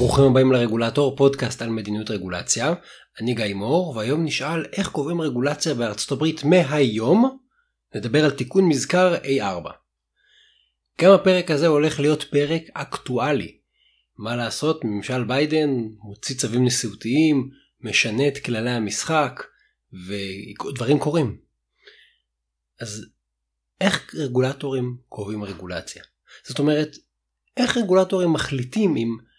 ברוכים הבאים לרגולטור, פודקאסט על מדיניות רגולציה. אני גיא מור, והיום נשאל איך קובעים רגולציה בארצות הברית מהיום. נדבר על תיקון מזכר A4. גם הפרק הזה הולך להיות פרק אקטואלי. מה לעשות, ממשל ביידן מוציא צווים נשיאותיים, משנה את כללי המשחק, ודברים קורים. אז איך רגולטורים קובעים רגולציה? זאת אומרת, איך רגולטורים מחליטים אם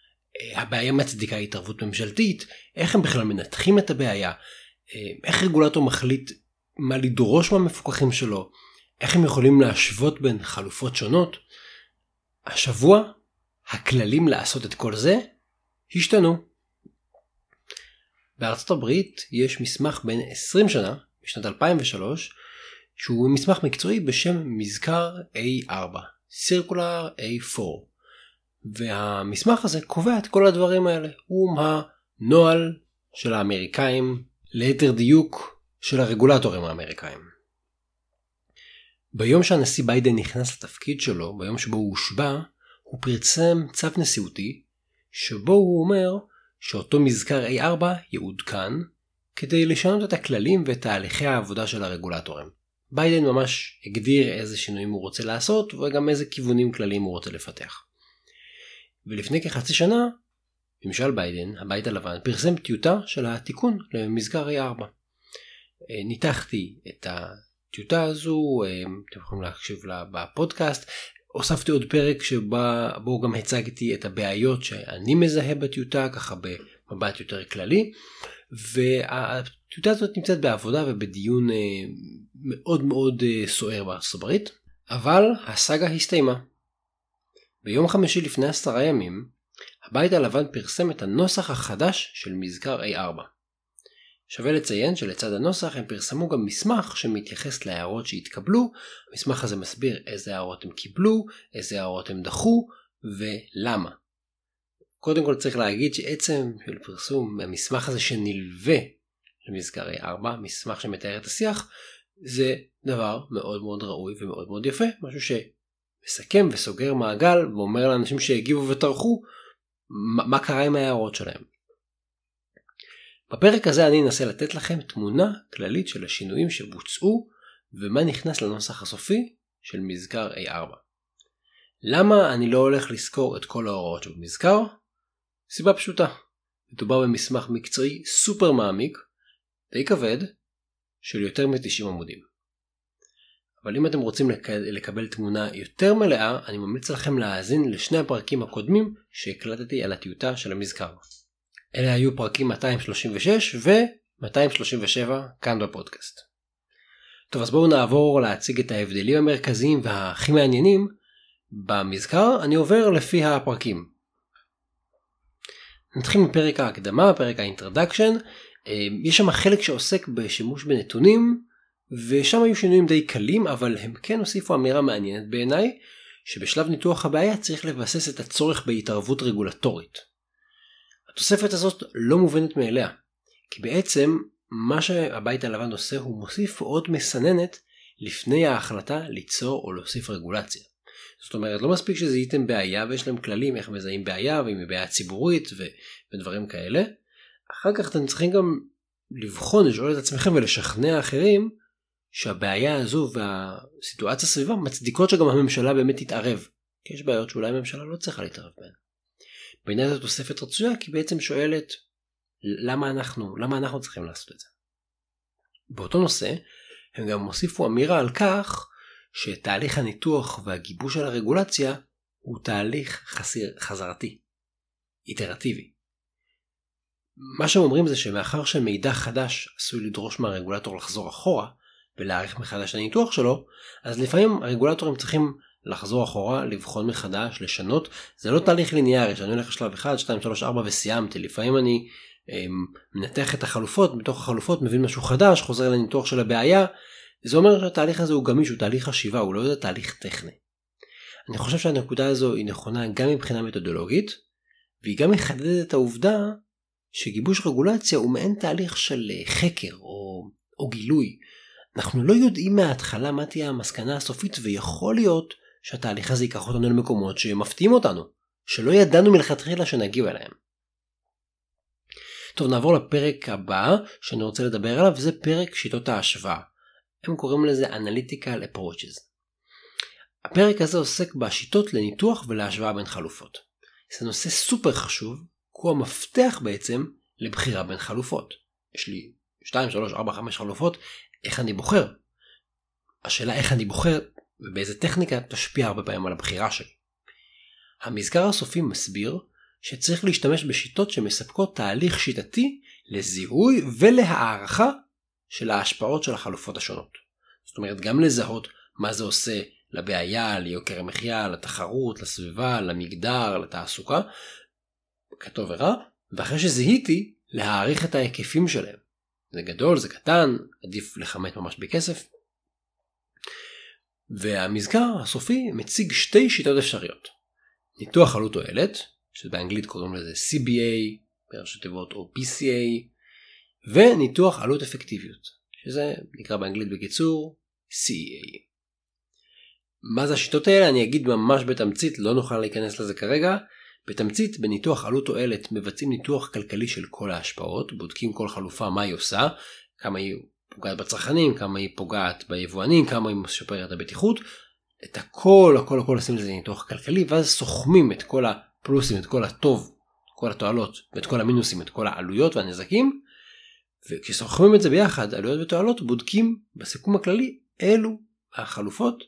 הבעיה מצדיקה התערבות ממשלתית, איך הם בכלל מנתחים את הבעיה, אה, איך רגולטור מחליט מה לדרוש מהמפוקחים שלו, איך הם יכולים להשוות בין חלופות שונות. השבוע הכללים לעשות את כל זה השתנו. בארצות הברית יש מסמך בין 20 שנה, בשנת 2003, שהוא מסמך מקצועי בשם מזכר A4, Circular A4. והמסמך הזה קובע את כל הדברים האלה. הוא הנוהל של האמריקאים, ליתר דיוק של הרגולטורים האמריקאים. ביום שהנשיא ביידן נכנס לתפקיד שלו, ביום שבו הוא הושבע, הוא פרסם צו נשיאותי, שבו הוא אומר שאותו מזכר A4 יעודכן כדי לשנות את הכללים ואת תהליכי העבודה של הרגולטורים. ביידן ממש הגדיר איזה שינויים הוא רוצה לעשות וגם איזה כיוונים כלליים הוא רוצה לפתח. ולפני כחצי שנה, ממשל ביידן, הבית הלבן, פרסם טיוטה של התיקון למזכר A4. אה, ניתחתי את הטיוטה הזו, אה, אתם יכולים להקשיב לה בפודקאסט, הוספתי עוד פרק שבו גם הצגתי את הבעיות שאני מזהה בטיוטה, ככה במבט יותר כללי, והטיוטה הזאת נמצאת בעבודה ובדיון אה, מאוד מאוד סוער בארצות הברית, אבל הסאגה הסתיימה. ביום חמישי לפני עשרה ימים, הבית הלבן פרסם את הנוסח החדש של מזכר A4. שווה לציין שלצד הנוסח הם פרסמו גם מסמך שמתייחס להערות שהתקבלו, המסמך הזה מסביר איזה הערות הם קיבלו, איזה הערות הם דחו ולמה. קודם כל צריך להגיד שעצם של פרסום המסמך הזה שנלווה למזכר A4, מסמך שמתאר את השיח, זה דבר מאוד מאוד ראוי ומאוד מאוד יפה, משהו ש... מסכם וסוגר מעגל ואומר לאנשים שהגיבו וטרחו מה קרה עם ההערות שלהם. בפרק הזה אני אנסה לתת לכם תמונה כללית של השינויים שבוצעו ומה נכנס לנוסח הסופי של מזכר A4. למה אני לא הולך לזכור את כל ההוראות שבמזכר? סיבה פשוטה, מדובר במסמך מקצועי סופר מעמיק, די כבד, של יותר מ-90 עמודים. אבל אם אתם רוצים לקבל תמונה יותר מלאה, אני ממליץ לכם להאזין לשני הפרקים הקודמים שהקלטתי על הטיוטה של המזכר. אלה היו פרקים 236 ו-237 כאן בפודקאסט. טוב אז בואו נעבור להציג את ההבדלים המרכזיים והכי מעניינים במזכר, אני עובר לפי הפרקים. נתחיל מפרק ההקדמה, פרק האינטרדקשן, אה, יש שם חלק שעוסק בשימוש בנתונים ושם היו שינויים די קלים אבל הם כן הוסיפו אמירה מעניינת בעיניי שבשלב ניתוח הבעיה צריך לבסס את הצורך בהתערבות רגולטורית. התוספת הזאת לא מובנת מאליה כי בעצם מה שהבית הלבן עושה הוא מוסיף עוד מסננת לפני ההחלטה ליצור או להוסיף רגולציה. זאת אומרת לא מספיק שזיהיתם בעיה ויש להם כללים איך מזהים בעיה ואם היא בעיה ציבורית ו... ודברים כאלה. אחר כך אתם צריכים גם לבחון לשאול את עצמכם ולשכנע אחרים שהבעיה הזו והסיטואציה סביבה מצדיקות שגם הממשלה באמת תתערב. כי יש בעיות שאולי הממשלה לא צריכה להתערב בהן. בעיניי זו תוספת רצויה כי בעצם שואלת למה אנחנו, למה אנחנו צריכים לעשות את זה. באותו נושא הם גם הוסיפו אמירה על כך שתהליך הניתוח והגיבוש של הרגולציה הוא תהליך חסיר, חזרתי, איטרטיבי. מה שהם אומרים זה שמאחר שמידע חדש עשוי לדרוש מהרגולטור לחזור אחורה, ולהעריך מחדש את הניתוח שלו, אז לפעמים הרגולטורים צריכים לחזור אחורה, לבחון מחדש, לשנות. זה לא תהליך ליניארי שאני הולך לשלב 1, 2, 3, 4 וסיימתי. לפעמים אני אמ, מנתח את החלופות, מתוך החלופות מבין משהו חדש, חוזר לניתוח של הבעיה. זה אומר שהתהליך הזה הוא גמיש, הוא תהליך חשיבה, הוא לא איזה תהליך טכני. אני חושב שהנקודה הזו היא נכונה גם מבחינה מתודולוגית, והיא גם מחדדת את העובדה שגיבוש רגולציה הוא מעין תהליך של אה, חקר או, או גילוי. אנחנו לא יודעים מההתחלה מה תהיה המסקנה הסופית ויכול להיות שהתהליך הזה ייקח אותנו למקומות שמפתיעים אותנו, שלא ידענו מלכתחילה שנגיע אליהם. טוב נעבור לפרק הבא שאני רוצה לדבר עליו זה פרק שיטות ההשוואה. הם קוראים לזה Analytical Approaches. הפרק הזה עוסק בשיטות לניתוח ולהשוואה בין חלופות. זה נושא סופר חשוב, כי הוא המפתח בעצם לבחירה בין חלופות. יש לי 2, 3, 4, 5 חלופות, איך אני בוחר? השאלה איך אני בוחר ובאיזה טכניקה תשפיע הרבה פעמים על הבחירה שלי. המזכר הסופי מסביר שצריך להשתמש בשיטות שמספקות תהליך שיטתי לזיהוי ולהערכה של ההשפעות של החלופות השונות. זאת אומרת גם לזהות מה זה עושה לבעיה, ליוקר המחיה, לתחרות, לסביבה, למגדר, לתעסוקה, כטוב ורע, ואחרי שזיהיתי, להעריך את ההיקפים שלהם. זה גדול, זה קטן, עדיף לכמת ממש בכסף. והמזכר הסופי מציג שתי שיטות אפשריות. ניתוח עלות תועלת, שבאנגלית קוראים לזה CBA, בראשי תיבות או PCA, וניתוח עלות אפקטיביות, שזה נקרא באנגלית בקיצור CEA. מה זה השיטות האלה? אני אגיד ממש בתמצית, לא נוכל להיכנס לזה כרגע. בתמצית, בניתוח עלות תועלת מבצעים ניתוח כלכלי של כל ההשפעות, בודקים כל חלופה מה היא עושה, כמה היא פוגעת בצרכנים, כמה היא פוגעת ביבואנים, כמה היא משפרת את הבטיחות. את הכל הכל הכל עושים לזה ניתוח כלכלי ואז סוכמים את כל הפלוסים, את כל הטוב, כל התועלות ואת כל המינוסים, את כל העלויות והנזקים. וכשסוכמים את זה ביחד, עלויות ותועלות, בודקים בסיכום הכללי אילו החלופות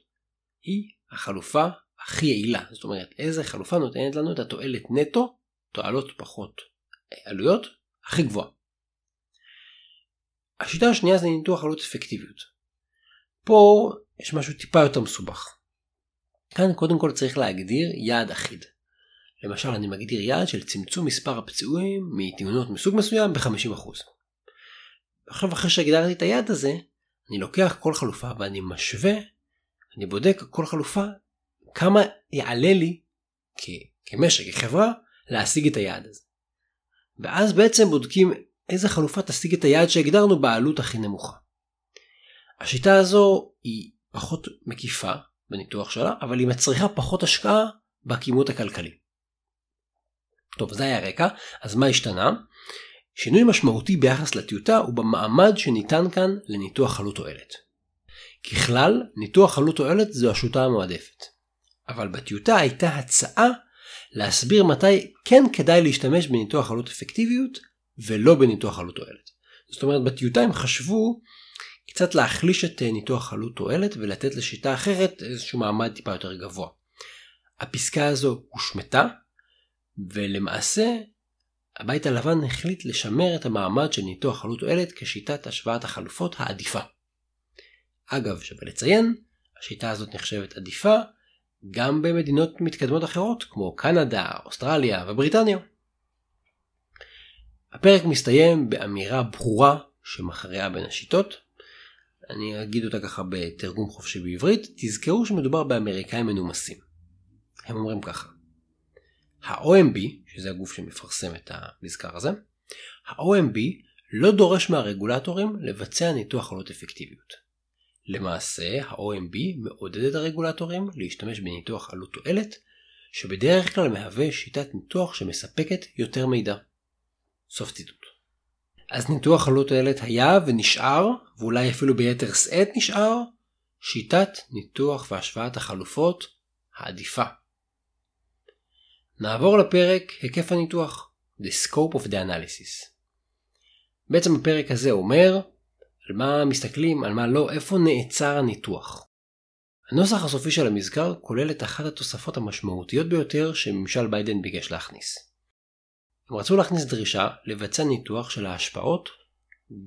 היא החלופה הכי יעילה. זאת אומרת, איזה חלופה נותנת לנו את התועלת נטו, תועלות פחות עלויות, הכי גבוהה. השיטה השנייה זה ניתוח עלות אפקטיביות. פה יש משהו טיפה יותר מסובך. כאן קודם כל צריך להגדיר יעד אחיד. למשל אני מגדיר יעד של צמצום מספר הפצועים מתאונות מסוג מסוים ב-50%. עכשיו אחרי שהגדרתי את היעד הזה, אני לוקח כל חלופה ואני משווה, אני בודק כל חלופה כמה יעלה לי כמשק, כחברה, להשיג את היעד הזה. ואז בעצם בודקים איזה חלופה תשיג את היעד שהגדרנו בעלות הכי נמוכה. השיטה הזו היא פחות מקיפה בניתוח שלה, אבל היא מצריכה פחות השקעה בכימות הכלכלי. טוב, זה היה הרקע, אז מה השתנה? שינוי משמעותי ביחס לטיוטה הוא במעמד שניתן כאן לניתוח עלות תועלת. ככלל, ניתוח עלות תועלת זו השיטה המועדפת. אבל בטיוטה הייתה הצעה להסביר מתי כן כדאי להשתמש בניתוח עלות אפקטיביות ולא בניתוח עלות תועלת. זאת אומרת בטיוטה הם חשבו קצת להחליש את אה, ניתוח עלות תועלת ולתת לשיטה אחרת איזשהו מעמד טיפה יותר גבוה. הפסקה הזו הושמטה ולמעשה הבית הלבן החליט לשמר את המעמד של ניתוח עלות תועלת כשיטת השוואת החלופות העדיפה. אגב, שווה לציין, השיטה הזאת נחשבת עדיפה גם במדינות מתקדמות אחרות כמו קנדה, אוסטרליה ובריטניה. הפרק מסתיים באמירה ברורה שמכריעה בין השיטות. אני אגיד אותה ככה בתרגום חופשי בעברית, תזכרו שמדובר באמריקאים מנומסים. הם אומרים ככה ה-OMB, שזה הגוף שמפרסם את המזכר הזה, ה-OMB לא דורש מהרגולטורים לבצע ניתוח עלות אפקטיביות. למעשה, ה-OMB מעודד את הרגולטורים להשתמש בניתוח עלות תועלת, שבדרך כלל מהווה שיטת ניתוח שמספקת יותר מידע. סוף ציטוט. אז ניתוח עלות תועלת היה ונשאר, ואולי אפילו ביתר שאת נשאר, שיטת ניתוח והשוואת החלופות העדיפה. נעבור לפרק היקף הניתוח, The Scope of the Analysis. בעצם הפרק הזה אומר על מה מסתכלים, על מה לא, איפה נעצר הניתוח. הנוסח הסופי של המזכר כולל את אחת התוספות המשמעותיות ביותר שממשל ביידן ביקש להכניס. הם רצו להכניס דרישה לבצע ניתוח של ההשפעות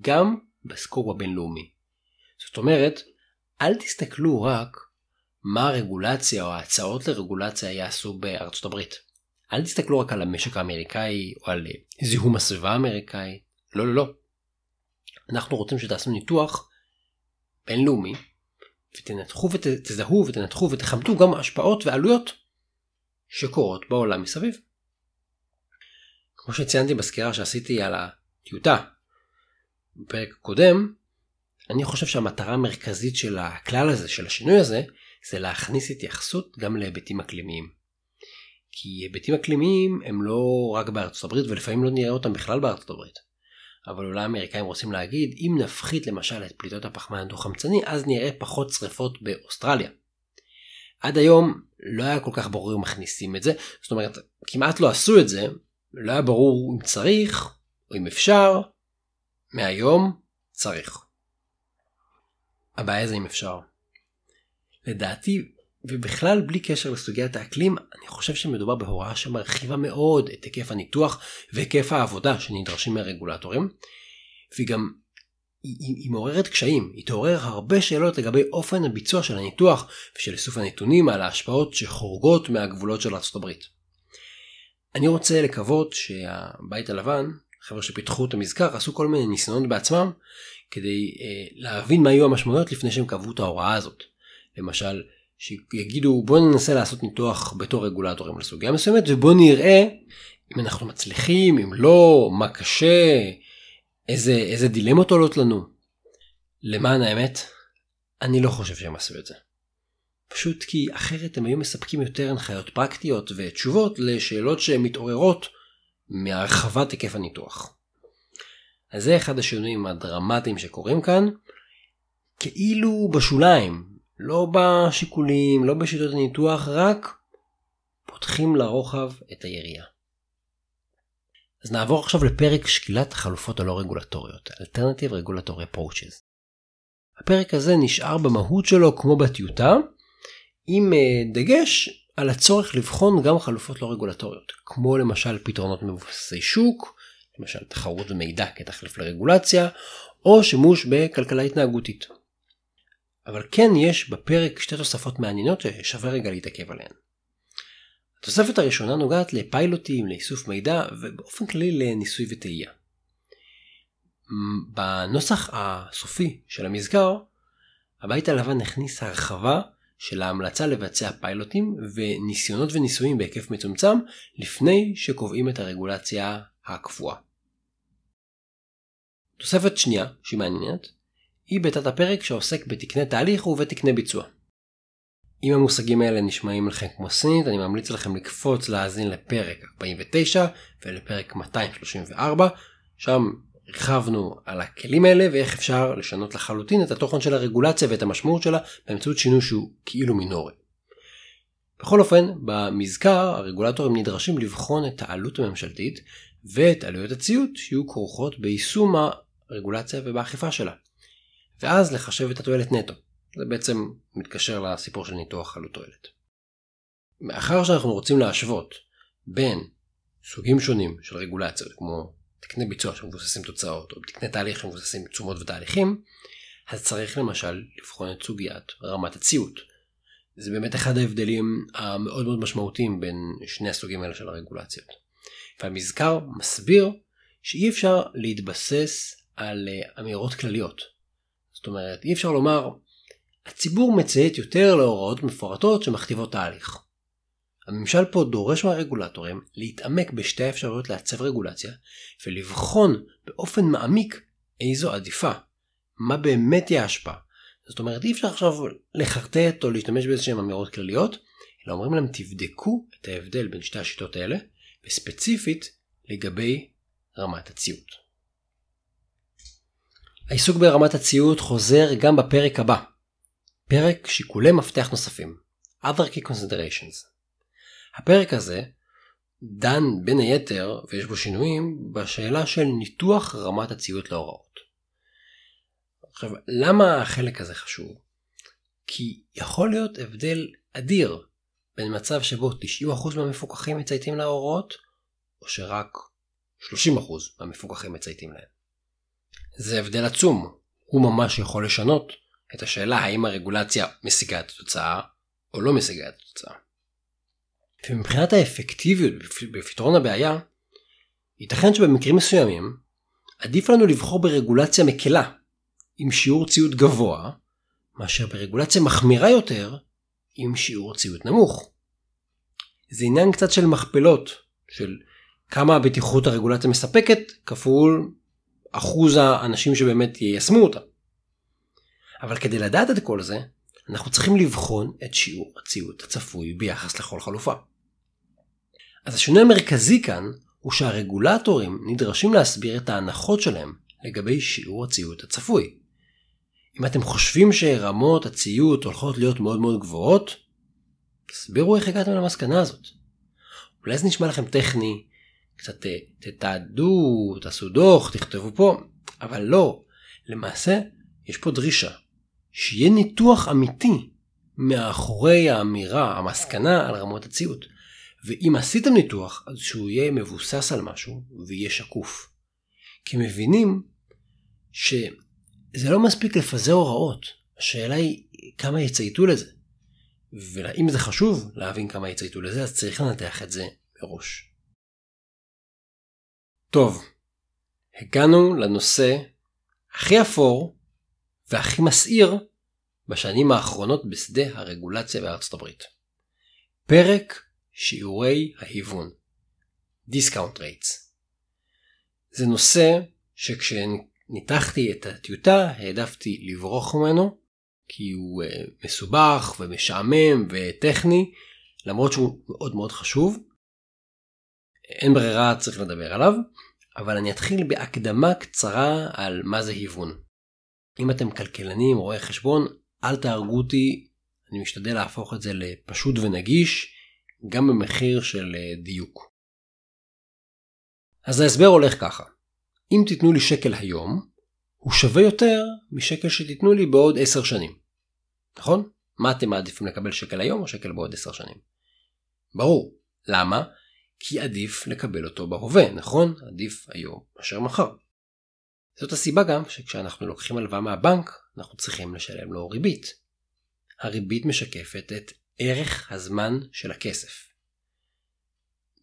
גם בסקופ הבינלאומי. זאת אומרת, אל תסתכלו רק מה הרגולציה או ההצעות לרגולציה יעשו בארצות הברית. אל תסתכלו רק על המשק האמריקאי או על זיהום הסביבה האמריקאי. לא, לא, לא. אנחנו רוצים שתעשו ניתוח בינלאומי ותנתחו ותזהו ותנתחו ותחמתו גם השפעות ועלויות שקורות בעולם מסביב. כמו שציינתי בסקירה שעשיתי על הטיוטה בפרק הקודם, אני חושב שהמטרה המרכזית של הכלל הזה, של השינוי הזה, זה להכניס התייחסות גם להיבטים אקלימיים. כי היבטים אקלימיים הם לא רק בארצות הברית ולפעמים לא נראה אותם בכלל בארצות הברית. אבל אולי האמריקאים רוצים להגיד אם נפחית למשל את פליטות הפחמן הדו-חמצני אז נראה פחות שריפות באוסטרליה. עד היום לא היה כל כך ברור אם מכניסים את זה, זאת אומרת כמעט לא עשו את זה, לא היה ברור אם צריך או אם אפשר, מהיום צריך. הבעיה זה אם אפשר. לדעתי ובכלל בלי קשר לסוגיית האקלים אני חושב שמדובר בהוראה שמרחיבה מאוד את היקף הניתוח והיקף העבודה שנדרשים מהרגולטורים והיא גם היא, היא מעוררת קשיים, היא תעורר הרבה שאלות לגבי אופן הביצוע של הניתוח ושל איסוף הנתונים על ההשפעות שחורגות מהגבולות של ארה"ב. אני רוצה לקוות שהבית הלבן, חבר'ה שפיתחו את המזכר, עשו כל מיני ניסיונות בעצמם כדי אה, להבין מה יהיו המשמעויות לפני שהם קבעו את ההוראה הזאת. למשל, שיגידו בואו ננסה לעשות ניתוח בתור רגולטורים לסוגיה מסוימת ובואו נראה אם אנחנו מצליחים, אם לא, מה קשה, איזה, איזה דילמות עולות לנו. למען האמת, אני לא חושב שהם עשו את זה. פשוט כי אחרת הם היו מספקים יותר הנחיות פרקטיות ותשובות לשאלות שמתעוררות מהרחבת היקף הניתוח. אז זה אחד השינויים הדרמטיים שקורים כאן, כאילו בשוליים, לא בשיקולים, לא בשיטות הניתוח, רק פותחים לרוחב את היריעה. אז נעבור עכשיו לפרק שקילת החלופות הלא רגולטוריות, Alternative Regulatory Approaches. הפרק הזה נשאר במהות שלו כמו בטיוטה, עם אה, דגש על הצורך לבחון גם חלופות לא רגולטוריות, כמו למשל פתרונות מבוססי שוק, למשל תחרות ומידע כתחליף לרגולציה, או שימוש בכלכלה התנהגותית. אבל כן יש בפרק שתי תוספות מעניינות ששווה רגע להתעכב עליהן. התוספת הראשונה נוגעת לפיילוטים, לאיסוף מידע ובאופן כללי לניסוי וטעייה. בנוסח הסופי של המזכר, הבית הלבן הכניס הרחבה של ההמלצה לבצע פיילוטים וניסיונות וניסויים בהיקף מצומצם לפני שקובעים את הרגולציה הקבועה. תוספת שנייה, שהיא מעניינת, היא בתת הפרק שעוסק בתקני תהליך ובתקני ביצוע. אם המושגים האלה נשמעים לכם כמו סינית, אני ממליץ לכם לקפוץ להאזין לפרק 49 ולפרק 234, שם הרחבנו על הכלים האלה ואיך אפשר לשנות לחלוטין את התוכן של הרגולציה ואת המשמעות שלה באמצעות שינוי שהוא כאילו מינורי. בכל אופן, במזכר הרגולטורים נדרשים לבחון את העלות הממשלתית ואת עלויות הציות שיהיו כרוכות ביישום הרגולציה ובאכיפה שלה. ואז לחשב את התועלת נטו. זה בעצם מתקשר לסיפור של ניתוח עלות תועלת. מאחר שאנחנו רוצים להשוות בין סוגים שונים של רגולציות כמו תקני ביצוע שמבוססים תוצאות או תקני תהליך שמבוססים תשומות ותהליכים, אז צריך למשל לבחון את סוגיית רמת הציות. זה באמת אחד ההבדלים המאוד מאוד משמעותיים בין שני הסוגים האלה של הרגולציות. והמזכר מסביר שאי אפשר להתבסס על אה, אמירות כלליות. זאת אומרת, אי אפשר לומר, הציבור מציית יותר להוראות מפורטות שמכתיבות תהליך. הממשל פה דורש מהרגולטורים להתעמק בשתי האפשרויות לעצב רגולציה ולבחון באופן מעמיק איזו עדיפה, מה באמת תהיה ההשפעה. זאת אומרת אי אפשר עכשיו לחרטט או להשתמש באיזשהם אמירות כלליות, אלא אומרים להם תבדקו את ההבדל בין שתי השיטות האלה, וספציפית לגבי רמת הציות. העיסוק ברמת הציות חוזר גם בפרק הבא, פרק שיקולי מפתח נוספים, Other Key Considerations. הפרק הזה דן בין היתר, ויש בו שינויים, בשאלה של ניתוח רמת הציות להוראות. עכשיו, למה החלק הזה חשוב? כי יכול להיות הבדל אדיר בין מצב שבו 90% מהמפוקחים מצייתים להוראות, או שרק 30% מהמפוקחים מצייתים להם. זה הבדל עצום, הוא ממש יכול לשנות את השאלה האם הרגולציה משיגה את התוצאה או לא משיגה את התוצאה. ומבחינת האפקטיביות בפתרון הבעיה, ייתכן שבמקרים מסוימים עדיף לנו לבחור ברגולציה מקלה עם שיעור ציות גבוה, מאשר ברגולציה מחמירה יותר עם שיעור ציות נמוך. זה עניין קצת של מכפלות, של כמה הבטיחות הרגולציה מספקת כפול אחוז האנשים שבאמת יישמו אותה. אבל כדי לדעת את כל זה, אנחנו צריכים לבחון את שיעור הציות הצפוי ביחס לכל חלופה. אז השינוי המרכזי כאן הוא שהרגולטורים נדרשים להסביר את ההנחות שלהם לגבי שיעור הציות הצפוי. אם אתם חושבים שרמות הציות הולכות להיות מאוד מאוד גבוהות, תסבירו איך הגעתם למסקנה הזאת. אולי זה נשמע לכם טכני, קצת תתעדו, תעשו דוח, תכתבו פה, אבל לא, למעשה יש פה דרישה שיהיה ניתוח אמיתי מאחורי האמירה, המסקנה על רמות הציות. ואם עשיתם ניתוח, אז שהוא יהיה מבוסס על משהו ויהיה שקוף. כי מבינים שזה לא מספיק לפזר הוראות, השאלה היא כמה יצייתו לזה. ואם זה חשוב להבין כמה יצייתו לזה, אז צריך לנתח את זה מראש. טוב, הגענו לנושא הכי אפור והכי מסעיר בשנים האחרונות בשדה הרגולציה בארצות הברית. פרק שיעורי ההיוון Discount Rates. זה נושא שכשניתחתי את הטיוטה העדפתי לברוח ממנו כי הוא uh, מסובך ומשעמם וטכני למרות שהוא מאוד מאוד חשוב. אין ברירה צריך לדבר עליו אבל אני אתחיל בהקדמה קצרה על מה זה היוון. אם אתם כלכלנים רואי חשבון אל תהרגו אותי אני משתדל להפוך את זה לפשוט ונגיש גם במחיר של אה, דיוק. אז ההסבר הולך ככה, אם תיתנו לי שקל היום, הוא שווה יותר משקל שתיתנו לי בעוד 10 שנים. נכון? מה אתם מעדיפים לקבל שקל היום או שקל בעוד 10 שנים? ברור. למה? כי עדיף לקבל אותו בהווה, נכון? עדיף היום מאשר מחר. זאת הסיבה גם שכשאנחנו לוקחים הלוואה מהבנק, אנחנו צריכים לשלם לו ריבית. הריבית משקפת את ערך הזמן של הכסף.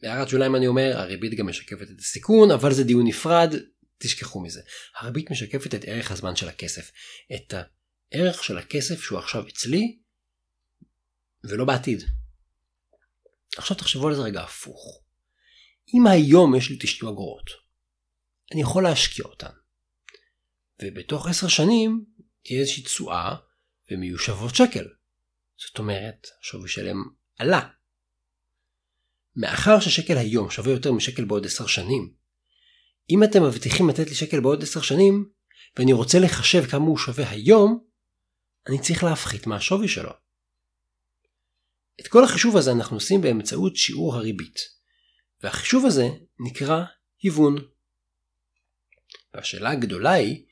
בהערת שוליים אני אומר הריבית גם משקפת את הסיכון אבל זה דיון נפרד תשכחו מזה. הריבית משקפת את ערך הזמן של הכסף. את הערך של הכסף שהוא עכשיו אצלי ולא בעתיד. עכשיו תחשבו על זה רגע הפוך. אם היום יש לי 90 אגורות אני יכול להשקיע אותן ובתוך 10 שנים תהיה איזושהי תשואה ומיושבות שקל. זאת אומרת, השווי שלהם עלה. מאחר ששקל היום שווה יותר משקל בעוד עשר שנים, אם אתם מבטיחים לתת לי שקל בעוד עשר שנים, ואני רוצה לחשב כמה הוא שווה היום, אני צריך להפחית מהשווי שלו. את כל החישוב הזה אנחנו עושים באמצעות שיעור הריבית, והחישוב הזה נקרא היוון. והשאלה הגדולה היא,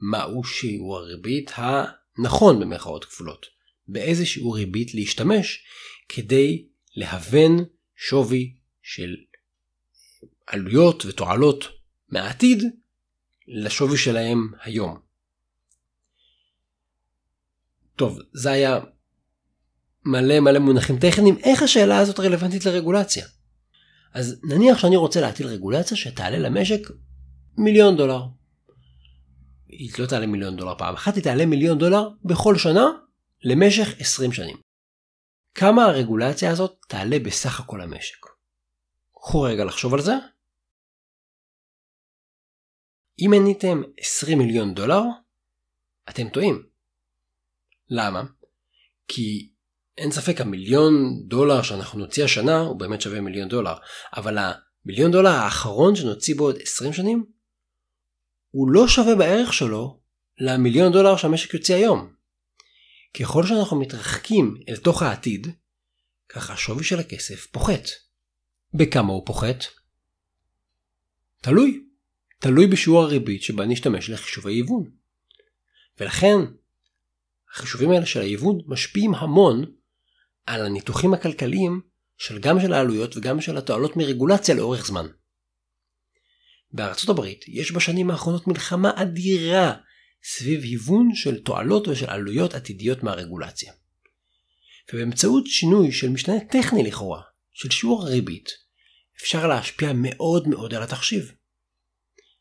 מהו שיעור הריבית הנכון במרכאות כפולות? באיזה שיעור ריבית להשתמש כדי להוון שווי של עלויות ותועלות מהעתיד לשווי שלהם היום. טוב, זה היה מלא מלא מונחים טכניים, איך השאלה הזאת רלוונטית לרגולציה? אז נניח שאני רוצה להטיל רגולציה שתעלה למשק מיליון דולר. היא לא תעלה מיליון דולר פעם אחת, היא תעלה מיליון דולר בכל שנה למשך 20 שנים. כמה הרגולציה הזאת תעלה בסך הכל המשק? קחו רגע לחשוב על זה. אם עניתם 20 מיליון דולר, אתם טועים. למה? כי אין ספק המיליון דולר שאנחנו נוציא השנה הוא באמת שווה מיליון דולר, אבל המיליון דולר האחרון שנוציא בעוד 20 שנים, הוא לא שווה בערך שלו למיליון דולר שהמשק יוציא היום. ככל שאנחנו מתרחקים אל תוך העתיד, ככה השווי של הכסף פוחת. בכמה הוא פוחת? תלוי. תלוי בשיעור הריבית שבה נשתמש לחישוב ההיוון. ולכן, החישובים האלה של ההיוון משפיעים המון על הניתוחים הכלכליים של גם של העלויות וגם של התועלות מרגולציה לאורך זמן. בארצות הברית יש בשנים האחרונות מלחמה אדירה סביב היוון של תועלות ושל עלויות עתידיות מהרגולציה. ובאמצעות שינוי של משתנה טכני לכאורה, של שיעור הריבית, אפשר להשפיע מאוד מאוד על התחשיב.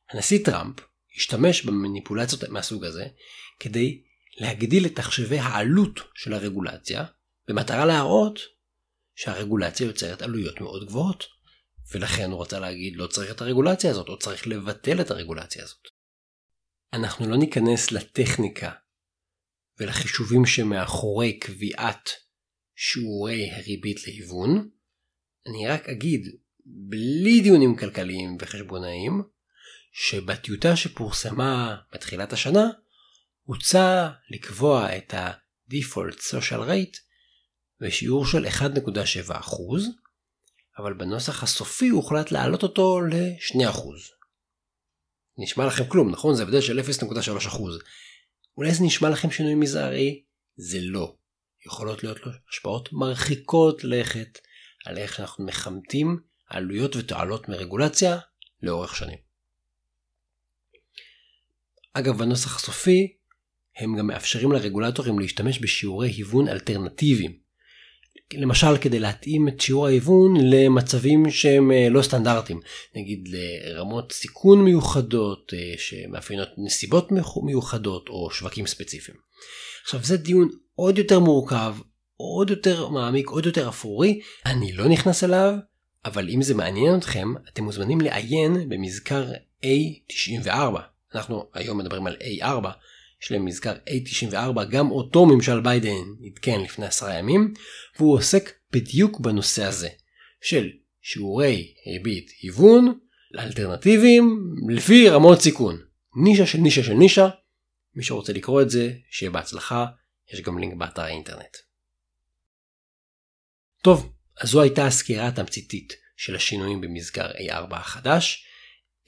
הנשיא טראמפ השתמש במניפולציות מהסוג הזה כדי להגדיל את תחשבי העלות של הרגולציה במטרה להראות שהרגולציה יוצרת עלויות מאוד גבוהות ולכן הוא רצה להגיד לא צריך את הרגולציה הזאת או צריך לבטל את הרגולציה הזאת. אנחנו לא ניכנס לטכניקה ולחישובים שמאחורי קביעת שיעורי הריבית להיוון, אני רק אגיד בלי דיונים כלכליים וחשבונאיים, שבטיוטה שפורסמה בתחילת השנה, הוצע לקבוע את ה-Default Social Rate בשיעור של 1.7%, אבל בנוסח הסופי הוחלט להעלות אותו ל-2%. נשמע לכם כלום, נכון? זה הבדל של 0.3%. אולי זה נשמע לכם שינוי מזערי? זה לא. יכולות להיות לו השפעות מרחיקות לכת על איך שאנחנו מכמתים עלויות ותועלות מרגולציה לאורך שנים. אגב, בנוסח הסופי הם גם מאפשרים לרגולטורים להשתמש בשיעורי היוון אלטרנטיביים. למשל כדי להתאים את שיעור ההיוון למצבים שהם אה, לא סטנדרטיים, נגיד לרמות סיכון מיוחדות אה, שמאפיינות נסיבות מיוחדות או שווקים ספציפיים. עכשיו זה דיון עוד יותר מורכב, עוד יותר מעמיק, עוד יותר אפרורי, אני לא נכנס אליו, אבל אם זה מעניין אתכם, אתם מוזמנים לעיין במזכר A94. אנחנו היום מדברים על A4, יש להם מזכר A94, גם אותו ממשל ביידן עדכן לפני עשרה ימים, והוא עוסק בדיוק בנושא הזה, של שיעורי ריבית היוון לאלטרנטיביים לפי רמות סיכון. נישה של נישה של נישה, מי שרוצה לקרוא את זה, שיהיה בהצלחה, יש גם לינק באתר האינטרנט. טוב, אז זו הייתה הסקירה התמציתית של השינויים במסגר A4 החדש.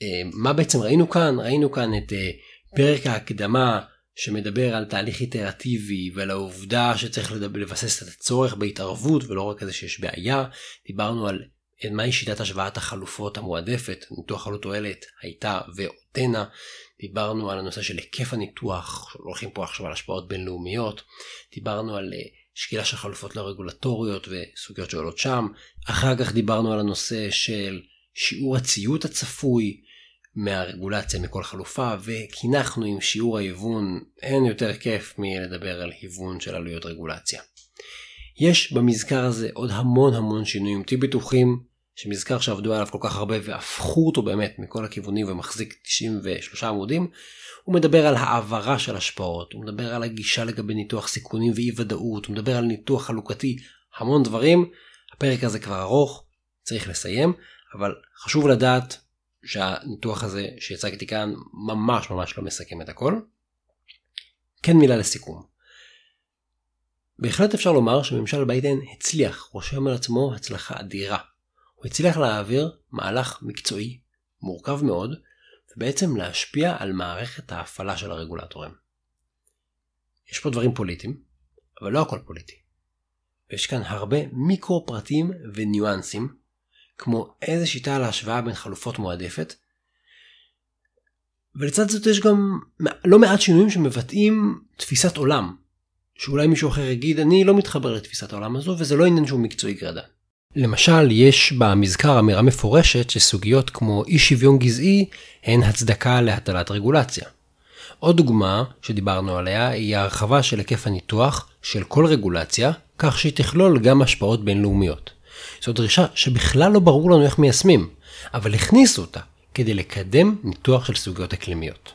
אה, מה בעצם ראינו כאן? ראינו כאן את אה, פרק ההקדמה שמדבר על תהליך איטרטיבי ועל העובדה שצריך לבסס את הצורך בהתערבות ולא רק איזה שיש בעיה. דיברנו על מהי שיטת השוואת החלופות המועדפת, ניתוח עלות תועלת הייתה ועודנה. דיברנו על הנושא של היקף הניתוח, הולכים פה עכשיו על השפעות בינלאומיות. דיברנו על אה, שקילה של חלופות לא רגולטוריות וסוגיות שעולות שם. אחר כך דיברנו על הנושא של שיעור הציות הצפוי מהרגולציה מכל חלופה וקינחנו עם שיעור ההיוון אין יותר כיף מלדבר על היוון של עלויות רגולציה. יש במזכר הזה עוד המון המון שינויים תהיו בטוחים שמזכר שעבדו עליו כל כך הרבה והפכו אותו באמת מכל הכיוונים ומחזיק 93 עמודים הוא מדבר על העברה של השפעות, הוא מדבר על הגישה לגבי ניתוח סיכונים ואי ודאות, הוא מדבר על ניתוח חלוקתי, המון דברים. הפרק הזה כבר ארוך, צריך לסיים, אבל חשוב לדעת שהניתוח הזה שהצגתי כאן ממש ממש לא מסכם את הכל. כן מילה לסיכום. בהחלט אפשר לומר שממשל ביידן הצליח, רושם על עצמו הצלחה אדירה. הוא הצליח להעביר מהלך מקצועי, מורכב מאוד, ובעצם להשפיע על מערכת ההפעלה של הרגולטורים. יש פה דברים פוליטיים, אבל לא הכל פוליטי. ויש כאן הרבה מיקרו פרטים וניואנסים, כמו איזה שיטה להשוואה בין חלופות מועדפת, ולצד זאת יש גם לא מעט שינויים שמבטאים תפיסת עולם, שאולי מישהו אחר יגיד אני לא מתחבר לתפיסת העולם הזו וזה לא עניין שהוא מקצועי גרדה. למשל, יש במזכר אמירה מפורשת שסוגיות כמו אי שוויון גזעי הן הצדקה להטלת רגולציה. עוד דוגמה שדיברנו עליה היא ההרחבה של היקף הניתוח של כל רגולציה, כך שהיא תכלול גם השפעות בינלאומיות. זו דרישה שבכלל לא ברור לנו איך מיישמים, אבל הכניסו אותה כדי לקדם ניתוח של סוגיות אקלימיות.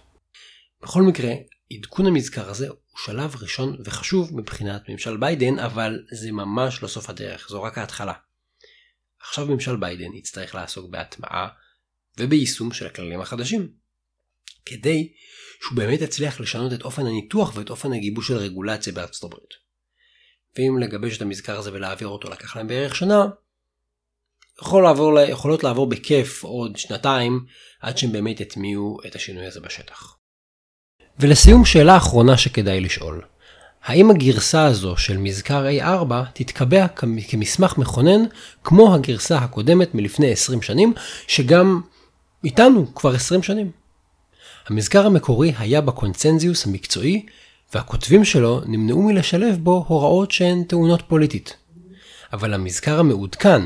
בכל מקרה, עדכון המזכר הזה הוא שלב ראשון וחשוב מבחינת ממשל ביידן, אבל זה ממש לא סוף הדרך, זו רק ההתחלה. עכשיו ממשל ביידן יצטרך לעסוק בהטמעה וביישום של הכללים החדשים. כדי שהוא באמת יצליח לשנות את אופן הניתוח ואת אופן הגיבוש של רגולציה בארצות הברית. ואם לגבש את המזכר הזה ולהעביר אותו לקח להם בערך שנה, יכול לעבור, יכולות לעבור בכיף עוד שנתיים עד שהם באמת יטמיעו את השינוי הזה בשטח. ולסיום שאלה אחרונה שכדאי לשאול. האם הגרסה הזו של מזכר A4 תתקבע כמסמך מכונן כמו הגרסה הקודמת מלפני 20 שנים, שגם איתנו כבר 20 שנים? המזכר המקורי היה בקונצנזיוס המקצועי, והכותבים שלו נמנעו מלשלב בו הוראות שהן טעונות פוליטית. אבל המזכר המעודכן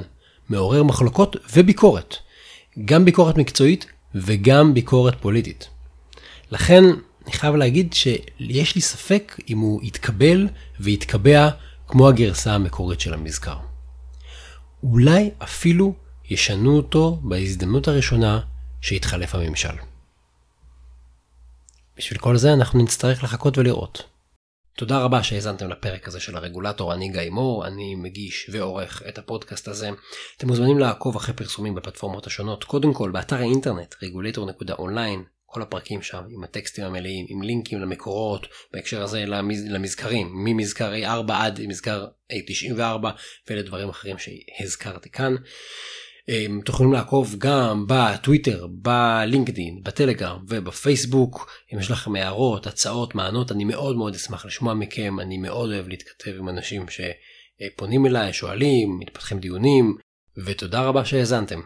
מעורר מחלוקות וביקורת, גם ביקורת מקצועית וגם ביקורת פוליטית. לכן אני חייב להגיד שיש לי ספק אם הוא יתקבל ויתקבע כמו הגרסה המקורית של המזכר. אולי אפילו ישנו אותו בהזדמנות הראשונה שיתחלף הממשל. בשביל כל זה אנחנו נצטרך לחכות ולראות. תודה רבה שהאזנתם לפרק הזה של הרגולטור, אני גיא מור, אני מגיש ועורך את הפודקאסט הזה. אתם מוזמנים לעקוב אחרי פרסומים בפלטפורמות השונות, קודם כל באתר האינטרנט regulator.online, כל הפרקים שם עם הטקסטים המלאים, עם לינקים למקורות, בהקשר הזה למז... למזכרים, ממזכר A4 עד מזכר A94 ולדברים אחרים שהזכרתי כאן. אתם תוכלו לעקוב גם בטוויטר, בלינקדאין, בטלגרם ובפייסבוק. אם יש לכם הערות, הצעות, מענות, אני מאוד מאוד אשמח לשמוע מכם. אני מאוד אוהב להתכתב עם אנשים שפונים אליי, שואלים, מתפתחים דיונים, ותודה רבה שהאזנתם.